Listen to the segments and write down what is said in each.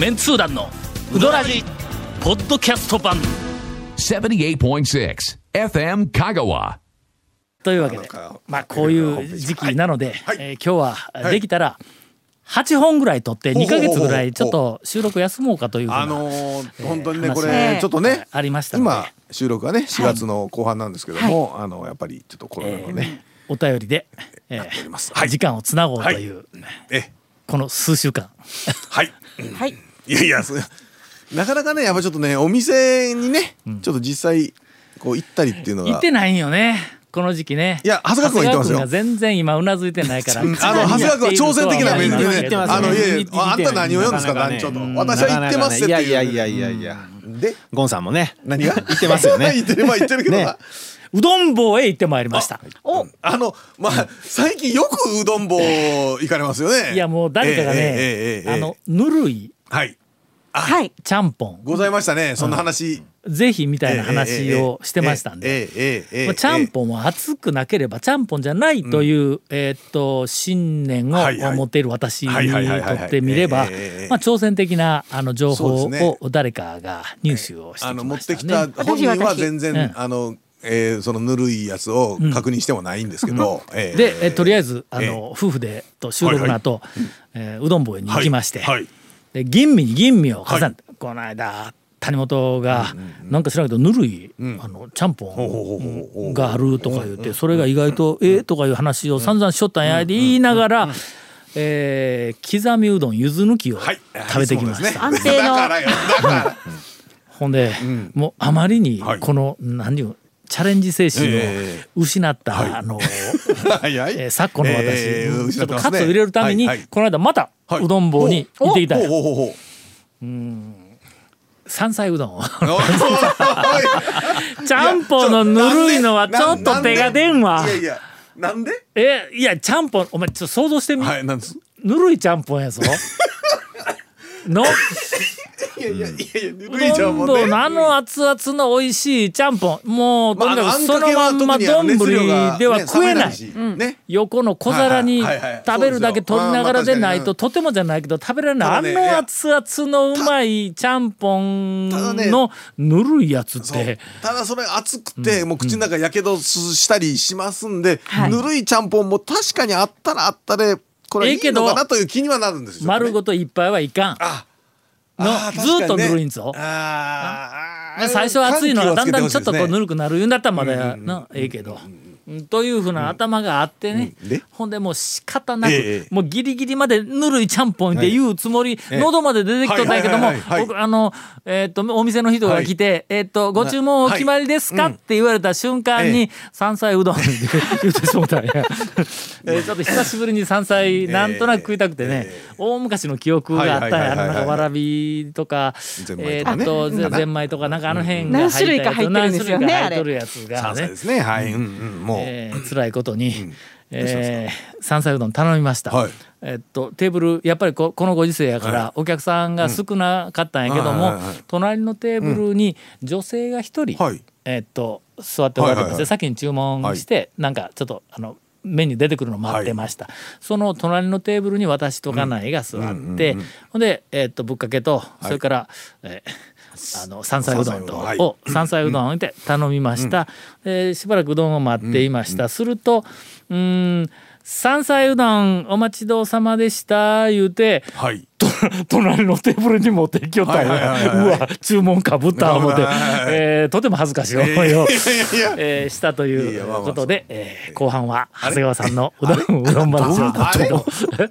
メンツー団のウドラジポッドキャスト版。78.6 FM Kagawa. というわけでまあこういう時期なので、えー今日はできたら8本ぐらい撮って2ヶ月ぐらいちょっと収録休もうかというふうなあのー本当にね話これちょっとねありましたので。今収録がね4月の後半なんですけどもあのやっぱりちょっとコロナのねお便りで、えやっております。ーはい。時間をつなごうという、え。この数週間。はい。はい。いやいやなかなかねやっぱちょっとねお店にね、うん、ちょっと実際こう行ったりっていうのは行ってないよねこの時期ね。いや長谷川君は行ってますよ。全然今うなずいてないから あの長谷川君は挑戦的な目でねあのいえいやあんた何を言うんですか団長と。私は行ってますっていやいやいやいやでゴンさんもね。何が？行ってますよね。行ってまあ行ってるけどうどん坊へ行ってまいりました。お、あの、まあ、最近よくうどん坊行かれますよね。いや、もう誰かがね、あの、ぬるい。はい。はい。ちゃんぽん。ございましたね。そんな話、うん、ぜひみたいな話をしてましたんで。まあちゃんぽんは熱くなければちゃんぽんじゃないという、うん、えっと信念を持ってい。る私にとってみればまあ挑戦的なあの情報を誰かが入手をしてきました、ね、あの持ってきた本人は全然、あのえー、そのぬるいやつを確認してもないんですけど、で、えとりあえずあの、夫婦でと収録の後、はえうどん坊に行きまして、はい。で吟味に吟味を重ねて、この間谷本がなんか知らんけどぬるい、あのちゃんぽんがあるとか言ってそれが意外とええとかいう話を散々しとったんやで言いながら、えー刻みうどんゆず抜きをはい。食べてきました。そうですね。安定の。ほんで、もうあまりにはい。この何ていうのチャレンジ精神をえ失った、はい。あの、はいはい。えー昨今の私、えーちょっとカツを入れるために、はいはい。この間またはい。うどん坊に行ってきたんや。ほうほうほうほう山菜うどん ちゃんぽんのぬるいのはちょっと手が出んわ。いやいやなんで？えいやちゃんぽんお前ちょっと想像してみ、はいぬるいちゃんぽんやぞ。のいやいやいやいやぬうるいじゃどんんもうね。坊のあの熱々の美味しいちゃんぽん。もうとまあにかくそあのまんま丼ではね食えない。ね。横の小皿に食べるだけ取りながらでないととてもじゃない。けど食べられないあの熱々のうまいちゃんぽんのぬるいやつって。ただそれ熱くて、もう口の中やけどしたりしますんで、はい。ぬるいちゃんぽんも確かにあったらあったでこれはいいのかなという気にはなるんですよ、丸ごと一杯はいかん。あのずっとぬるいんぞあ最初は熱いのがだんだんちょっとこうぬるるくなる言うんだったらまだなええけど。というふうな頭があってね、うん。で？ほんでもう仕方なく、ええもうギリギリまでぬるいちゃんぽんって言うつもり、喉まで出てきとったんやけども、はいはいはいはい僕あの、えっとお店の人が来て「えっとご注文お決まりですか?」って言われた瞬間に「山菜うどん」って 言ってしもたんや、えーちょっと久しぶりに山菜なんとなく食いたくてね、大昔の記憶があったんや、はいはいはいはいあのなんかわらびとかゼンマえイとかねーっとぜかなゼンマイとかな。ん。かあの辺が何種類か入ってるんですよね何種類か入っとるやつがね。山菜で、すね。はい、うんうん、もう、えー辛いことに、えー山菜うどん頼みました、はい。えっとテーブルやっぱりここのご時世やから、お客さんが少なかったんやけども、はいはいはい隣のテーブルに女性が一人、はい。えっと座っておられてまして、はいはいはい。先に注文して、なんかちょっとあのメニュー出てくるの待ってました、その隣のテーブルに私と家内が座って、ほんで、えっとぶっかけとそれから、えーあの山菜うどんと山菜うどんはい。を山菜うどんで頼みました、えーしばらくうどんを待っていました、するとうーん山菜うどんお待ちどうさまでした言うてはい。と隣のテーブルに持ってきよったんうわ注文かぶった思って、えーとても恥ずかしい思いを、えーしたということで、えー後半は長谷川さんのうどんうどん話を。あれ？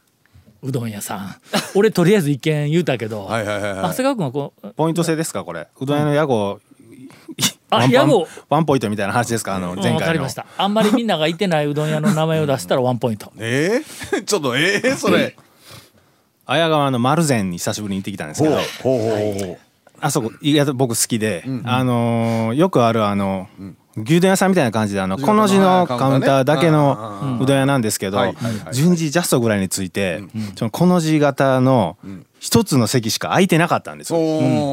うどん屋さん。俺とりあえず一見言うたけど、はいはいはいはい。長谷川君はこうポイント制ですか？これ。うどん屋の屋号あ屋号。ワンポイントみたいな話ですか？あの前うんわ回の。かりました。あんまりみんながいてないうどん屋の名前を出したらワンポイント。えー、ちょっとえー、それ。綾川の丸善に久しぶりに行ってきたんですけど。ほうほうほうほう。あそこ意外と僕好きで、あのーよくあるあの、牛丼屋さんみたいな感じであのこの字のカウンターだけのうどん屋なんですけどはいはいはい順次ジャストぐらいについてそのこの字型の一つの席しか空いてなかったんですよ。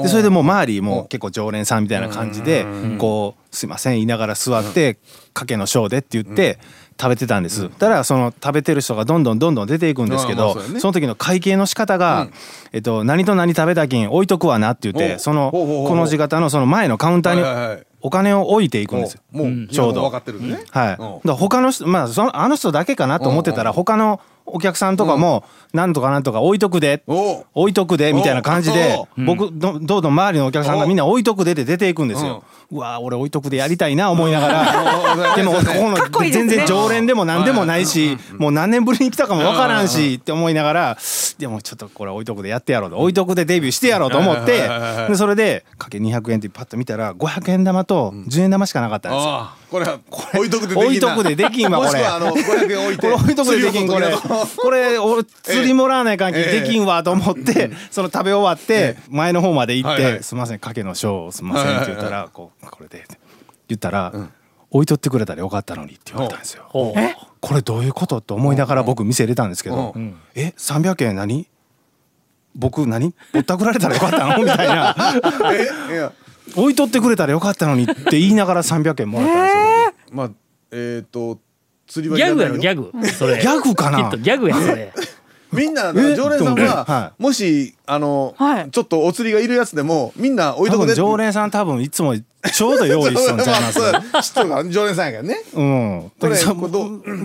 でそれでもう周りも結構常連さんみたいな感じでこう「すいません」言いながら座って「かけの小で」って言って食べてたんです。たらその食べてる人がどんどんどんどん出ていくんですけどその時の会計の仕方がえっと何と何食べた金置いとくわなって言ってそのこの字型のその前のカウンターにお金を置いていくんですよ。もうちょうど。分かってるんでねはい、だから他の人まあそのあの人だけかなと思ってたら他のお客さんとかもなんとかなんとか置いとくで置いとくでみたいな感じでお僕どどんどん周りのお客さんがみんな置いとくでって出ていくんですよ。うわー俺置いとくでやりたいな思いながらでもここの全然常連でも何でもないしもう何年ぶりに来たかもわからんしって思いながらでもちょっとこれ置いとくでやってやろうと。置いとくでデビューしてやろうと思ってでそれでかけ200円ってパッと見たら500円玉と10円玉しかなかったんですよ。ああこれは置いとくでできんな。置いとくでできんわこれ。あの500円置いてとくでできんこれ。これ俺釣りもらわない関係ええ。できんわと思ってその食べ終わって前の方まで行って「すみませんかけの小すみません」って言ったらこうこれで言ったら「置いとってくれたらよかったのに」って言われたんですよ。これどういうこと？って思いながら僕店入れたんですけどう。ん「え？300円何？僕何？ぼったくられたらよかったの?」みたいな。え？いや「置いとってくれたらよかったのに」って言いながら300円もらったんですよ。まあえっと釣りはいギャグやろギャグ。それ。ギャグかな？きっとギャグやそれ みんなえ？常連さんは はもしあのはい。ちょっとお釣りがいるやつでもみんな置いとくで。常連さん多分いつもちょうど用意しとんちゃいます 常連さんやからね。うん。これちょ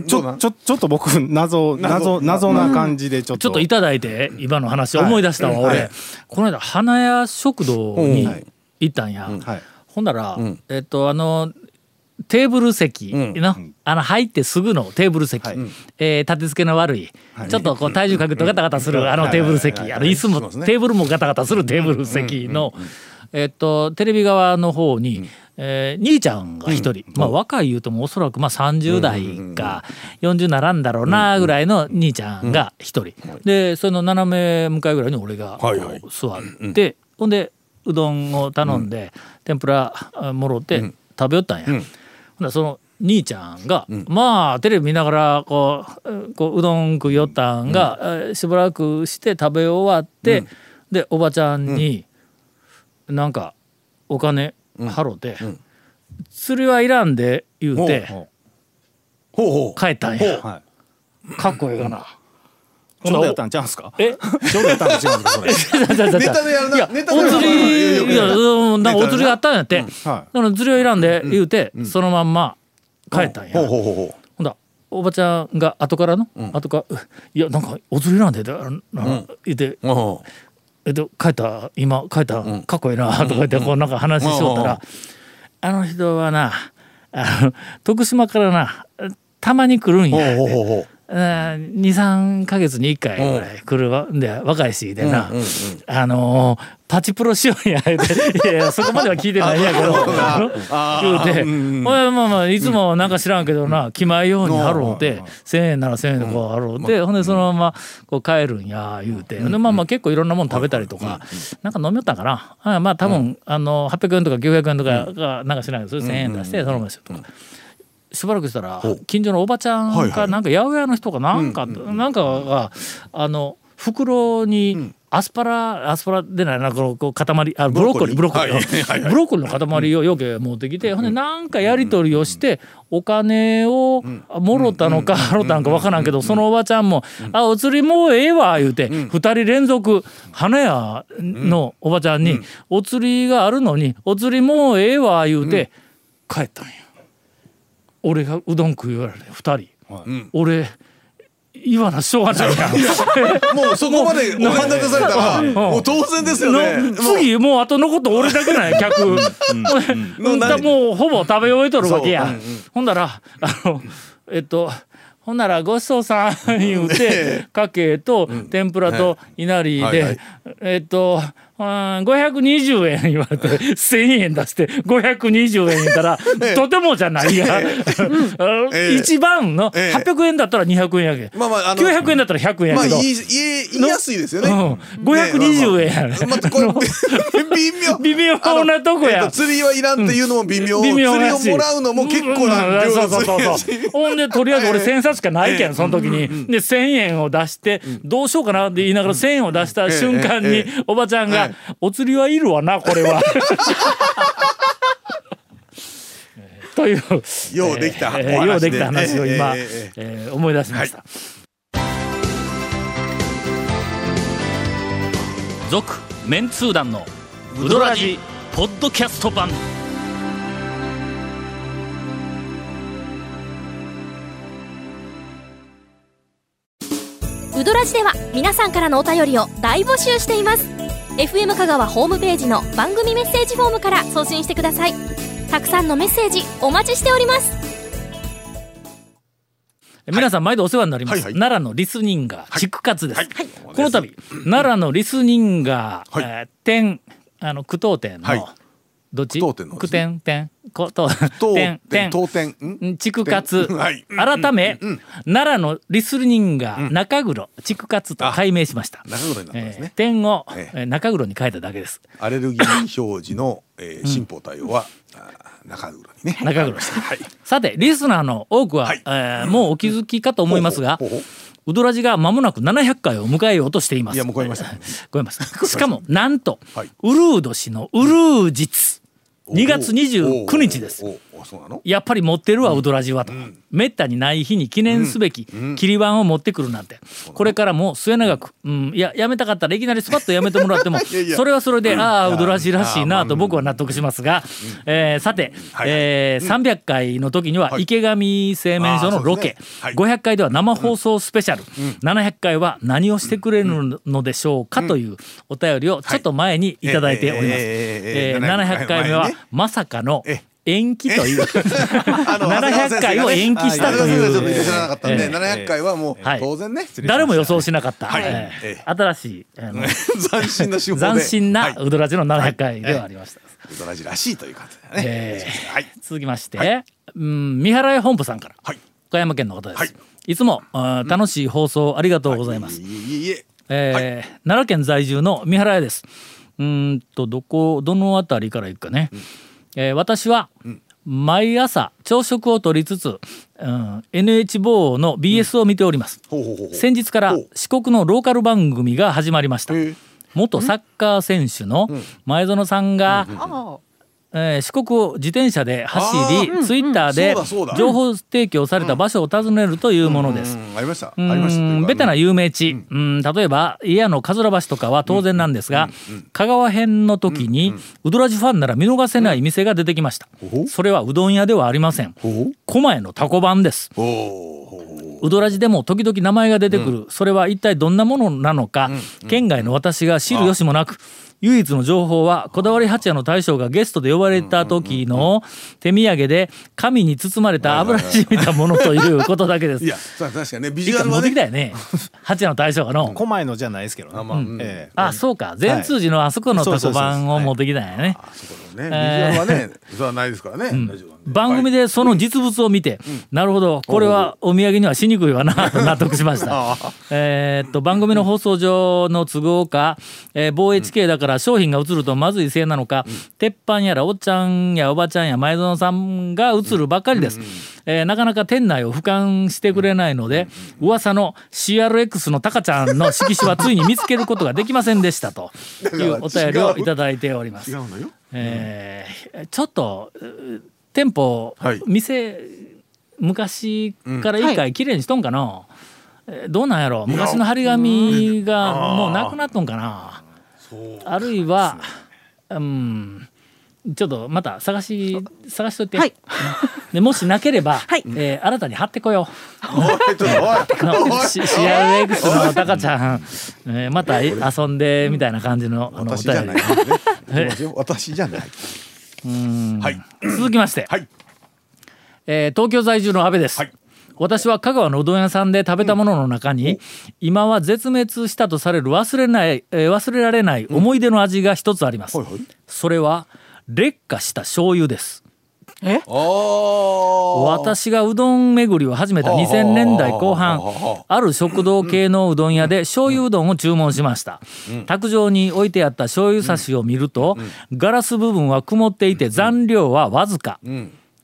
ちょちょっと僕謎謎。謎な感じでちょっと。ちょっといただいて今の話思い出したわ、はい。俺。この間花屋食堂にはい。行ったんや、はい。ほんなら、ん。えっとあのテーブル席の,、あの入ってすぐのテーブル席、はい。えー立て付けの悪い、ちょっとこう体重かけるとガタガタするあのテーブル席、あの椅子も、テーブルもガタガタするテーブル席の、えっとテレビ側の方に、えー兄ちゃんが一人、まあ若い言うともおそらくまあ30代か40ならんだろうなぐらいの兄ちゃんが一人、でその斜め向かいぐらいに俺が座って、ほんでうどんを頼んで、天ぷらあもろって食べよったんや。その兄ちゃんが、まあテレビ見ながらこうえこううどん食いよったんが、えーしばらくして食べ終わって、でおばちゃんに、なんかお金払うて、釣りはいらんで言うてほほう。ほう帰ったんや。はかっこええかな。い。ちょうどやったんちゃうんすか？え？ちょうどやったんと違うんですか？ネタでやるないやネタでやるな。お釣りいやうんなんかお釣りがあったんやって、はい。だから釣りはいらんで言うて、そのまんま帰ったんや。ほうほうほうほほんだおばちゃんが後からの、後から「いやなんかお釣りなんで」だな言って。うほ「えっと帰った今帰ったかっこいいな」とか言ってこうなんか話しとったら「あの人はなあの徳島からなたまに来るんうほうや」ほうほうほう23か月に1回ぐらい来るわんで若いしでな、あのーパチプロしようんや言うていやいやそこまでは聞いてないんやけど。言うて「おいまあまあいつもなんか知らんけどな気前ように払うて1,000円なら1,000円でこう払うてほんでそのままこう帰るんや言うて。でまあまあ結構いろんなもん食べたりとかなんか飲みよったんかな。あまあ多分あの800円とか900円とかがなんか知らんけどそれ1,000円出してそのまましようとか。しばらくしたら近所のおばちゃんかなんか八百屋の人かなんかなんかがあの袋にアスパラアスパラでないなこの塊あブロッコリー。ブロッコリーブロッコリー。の塊をよけ持ってきてほんでなんかやり取りをしてお金をもろたのか払ったのか分からんけどそのおばちゃんも「あお釣りもうええわ」言うて2人連続花屋のおばちゃんに「お釣りがあるのにお釣りもうええわ」言うて帰ったんや。俺がうどん食い言われて2人、俺言わなしょうがないやん。もうそこまでお金出されたらもう当然ですよね。の次もうあと残った俺だけなんや客、うん。だもうほぼ食べ終えとるわけや、ほんだらあのえっとほんならごちそうさん言うてかけと天ぷらといなりで、はいはい。えっとうん520円言われて 1000円出して520円言ったらとてもじゃない。が、うん。ええ。一番のええ。800円だったら200円やけん、まあまああの900円だったら100円やまあけど、言いやすいですよね。うん。520円やねまあまあ微妙。微妙なとこや。釣りはいらんっていうのも微妙。微妙釣りをもらうのも結構な量うん。そうそうそうそう。ほんでとりあえず俺 千冊しかないけんその時に。で1,000円を出してどうしようかなって言いながら1,000円を出した瞬間におばちゃんが「お釣りはいるわなこれは」というようできたえーお話で。ようできた話を今ええええー思い出しました。続メンツー団のウドラジポッドキャスト版。ウドラジでは皆さんからのお便りを大募集しています FM 香川ホームページの番組メッセージフォームから送信してください。たくさんのメッセージお待ちしております。皆さん毎度お世話になります、はいはい。奈良のリスニンガー、チクカツです、はい。この度奈良のリスニンガー、はい。えー店あの句読点の、はいどっち？句読点の句点？点？こと当点当店ん？チクカツ、点？はい。改め、奈良のリスニンガー、中黒チクカツと改名しました。中黒になったんですえーね。点を、ええー中黒に変えただけです。アレルギー表示のえー進歩対応はあー中黒にね。中黒はい。さてリスナーの多くは、はい。えーもうお気づきかと思いますがウドラジが間もなく700回を迎えようとしています。いやもう 超えました。超えました。しかもなんと、はい。ウルー年のウルー日2月29日です。やっぱり持ってるわウドラジはと、めったにない日に記念すべき切り板を持ってくるなんて、これからも末永く、うん、いややめたかったらいきなりスパッとやめてもらってもそれはそれで、ああウドラジらしいなと僕は納得しますが、えーさて、はいえー300回の時にははい。池上製麺所のロケ、はい。500回では生放送スペシャル、700回は何をしてくれるのでしょうかというお便りをちょっと前にいただいております。えええええええー700回目はまさかのえ延期という。あの700回を延期したという知らなかったんでええ。700回はもうはい。当然ね誰も予想しなかった、はい。新しい 斬新な斬新なはい。ウドラジの700回ではありました。ウドラジらしいという感じだね。えーはい。続きまして、うん三原屋本舗さんから、はい。岡山県の方です、はい。い、つもあー楽しい放送ありがとうございます、い。えいえいえ。えー奈良県在住の三原屋ですうーんとどこどのあたりから行くかね、えー私は毎朝朝食をとりつつ、うん、NH 坊の BS を見ております。先日から四国のローカル番組が始まりました。元サッカー選手の前園さんが、えー四国を自転車で走り、ツイッターで情報提供された場所を訪ねるというものです。うんありました。あうりましたベタな有名地、うん、例えば伊谷の桂橋とかは当然なんですが、香川編の時に、うどらじファンなら見逃せない店が出てきました、それはうどん屋ではありません狛江のタコ版ですうどらじでも時々名前が出てくる、それは一体どんなものなのか、県外の私が知る由もなく唯一の情報はこだわり八屋の大将がゲストで呼ばれた時の手土産で紙に包まれた油染みたものということだけです。いや、そう確かにね、ビジュアルはね。ってきたよね。八屋の大将がの。狛江のじゃないですけどね。あまあうん。ええ。あそうか。善通寺のあそこのタコ版を持ってきたんやね。あそこのね、ビジュアルはね、それはないですからね。大丈夫番組でその実物を見て、なるほどこれはお土産にはしにくいわなと納得しました。えーっと番組の放送上の都合か、えー、防衛地形だから商品が映るとまずいせいなのか、鉄板やらおっちゃんやおばちゃんや前園さんが映るばっかりです。えーなかなか店内を俯瞰してくれないので、噂の CRX のタカちゃんの色紙はついに見つけることができませんでしたという お便りをいただいております違。うのよ。えーちょっとう店舗、はい。店昔から一回きれいにしとんかな、えーどうなんやろ。昔の張り紙がもうなくなっとんかな。あるいはうん。ちょっとまた探し探しといて、はい。でもしなければ、はい。えー新たに貼ってこよう。おい、ちょっとおい。のシ CRX のタカちゃん、えーまた遊んでみたいな感じのあのお私じゃない便り。ね。私じゃない。うん。はい。続きまして、はい。えー東京在住の安倍です、はい。私は香川のうどん屋さんで食べたものの中に、今は絶滅したとされる忘れない、えー忘れられない思い出の味が一つあります、はいはい。それは劣化した醤油です。私がうどん巡りを始めた2000年代後半ある食堂系のうどん屋で醤油うどんを注文しました。卓上に置いてあった醤油差しを見るとガラス部分は曇っていて残量はわずか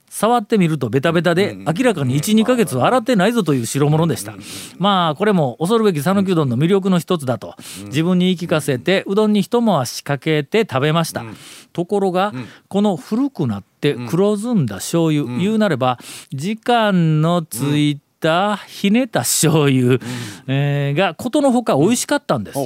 触ってみるとベタベタで明らかに12ヶ月は洗ってないぞという代物でしたまあこれも恐るべき讃岐うどんの魅力の一つだと。自分に言い聞かせてうどんに一回しかけて食べました。ところがこの古くなって黒ずんだ醤油。言うなれば時間のついたひねった醤油えーがことのほか美味しかったんです。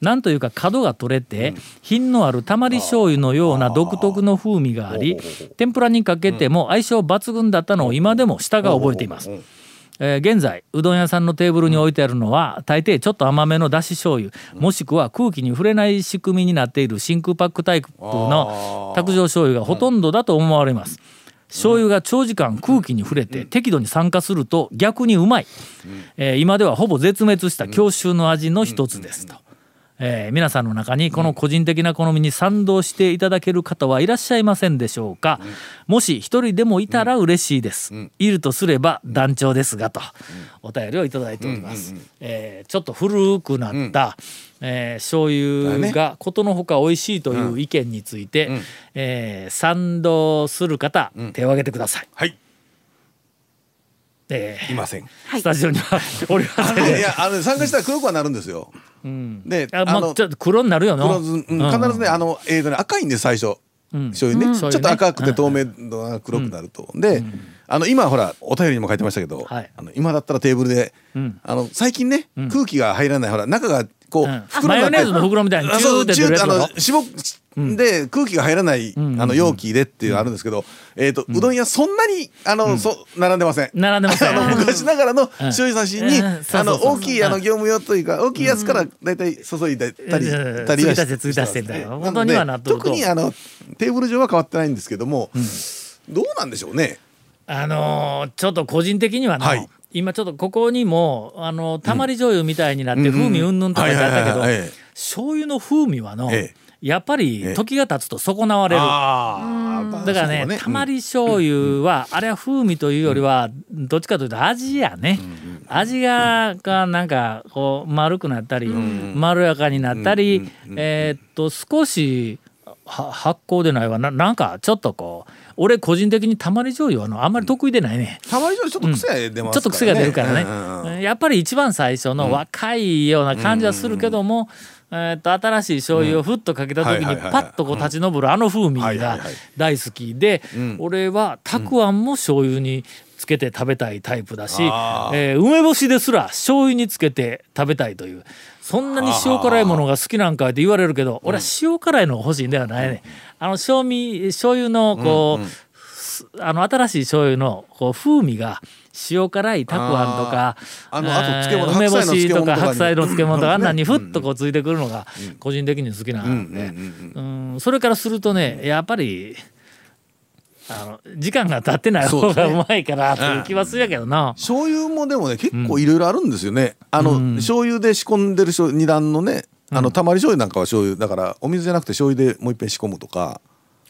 なんというか角が取れて品のあるたまり醤油のような独特の風味があり天ぷらにかけても相性抜群だったのを今でも舌が覚えています。えー現在うどん屋さんのテーブルに置いてあるのは大抵ちょっと甘めのだし醤油もしくは空気に触れない仕組みになっている真空パックタイプの卓上醤油がほとんどだと思われます。醤油が長時間空気に触れて適度に酸化すると逆にうまい、えー今ではほぼ絶滅した郷愁の味の一つですと。えー皆さんの中にこの個人的な好みに賛同していただける方はいらっしゃいませんでしょうか、もし一人でもいたら嬉しいです、いるとすれば団長ですがと、お便りをいただいております、えーちょっと古くなった、えー醤油がことのほか美味しいという意見について、えー賛同する方、手を挙げてください、はい。えーいません。スタジオには おりません。いや、あの、参加したら黒くはなるんですよ。で、あもうちょっと黒になるよな。黒ず、うん必ずね、あの、えーとね、赤いんです、最初。醤油ね、ちょっと赤くて透明度が黒くなると。で、あの、今ほら、お便りにも書いてましたけど、はい。あの今だったらテーブルで、あの、最近ね、空気が入らない、ほら、中が、こう、うん。袋マヨネーズの袋みたいにあチューってで空気が入らない、あの容器でっていうのあるんですけど、えっ、と、うどん屋そんなにあの、そ並んでません。並んでません。あの昔ながらの醤油差しに、あの大きいあの業務用というか大きいやつからだいたい注いでたり、うん。たりはしてたいな。してます本当にはな特にあのテーブル上は変わってないんですけども、どうなんでしょうね。あのーちょっと個人的にはな、はい。今ちょっとここにもあのたまり醤油みたいになって風味うんぬんとか書いてあったけど醤油の風味はの、ええ。やっぱり時が経つと損なわれる。あだからねたまり醤油は、あれは風味というよりは、どっちかというと味やね、味ががなんかこう丸くなったり、まろやかになったり、えーっと少しは発酵でないわな。なんかちょっとこう俺個人的にたまり醤油はあのあんまり得意でないね。たまり醤油ちょっと癖が出ますからね。ちょっと癖が出るからね、うんうんうん。やっぱり一番最初の若いような感じはするけども、えーっと新しい醤油をふっとかけた時にパッとこう立ち上るあの風味が大好きで、俺はたくあんも醤油につけて食べたいタイプだし、あえー梅干しですら醤油につけて食べたいというそんなに塩辛いものが好きなんかいって言われるけど俺は塩辛いのが欲しいんではないね。あの醤味醤油のこう、あの新しい醤油のこう風味が塩辛いたくあんとかあのあと梅干しとか白白菜の漬物とか あんなんにふっとこうついてくるのが個人的に好きなんで。うん。それからするとねやっぱりあの時間が経ってない方がうまいからっていう気はするやけどな。醤油もでもね結構いろいろあるんですよね。あの、醤油で仕込んでる二段のねあのたまり醤油なんかは醤油だからお水じゃなくて醤油でもう一遍仕込むとか、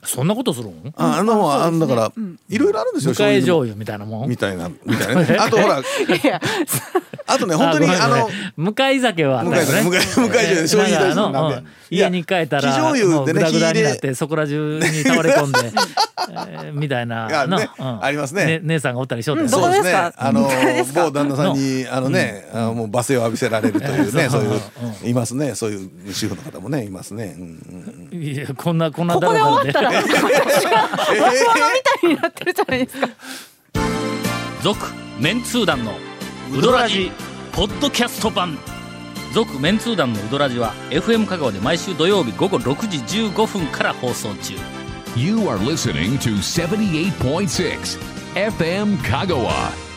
そんなことするん？ああのあのだからいろいろあるんですよ迎え醤油油みたいなもん？みたいなみたいなね。あとほらあとね本当にあの向かい酒は向かい酒向かい酒醤油なんかあのなんで。うん。家に帰ったら醤油でねもうグダグダになってそこら中に倒れ込んでえーみたいいな。やねありますね。姉さんがおったりしようって。どこですか？あの某旦那さんにあのね、あのもう罵声を浴びせられるというね、そういういますね。そういう主婦の方もねいますね。うんうんいやこんなこんなここで終わったら えみたいになってるじゃないですか。続メンツー団のウドラジポッドキャスト版。続メンツー団のウドラジは FM 香川で毎週土曜日午後6時15分から放送中。You are listening to 78.6 FM Kagawa.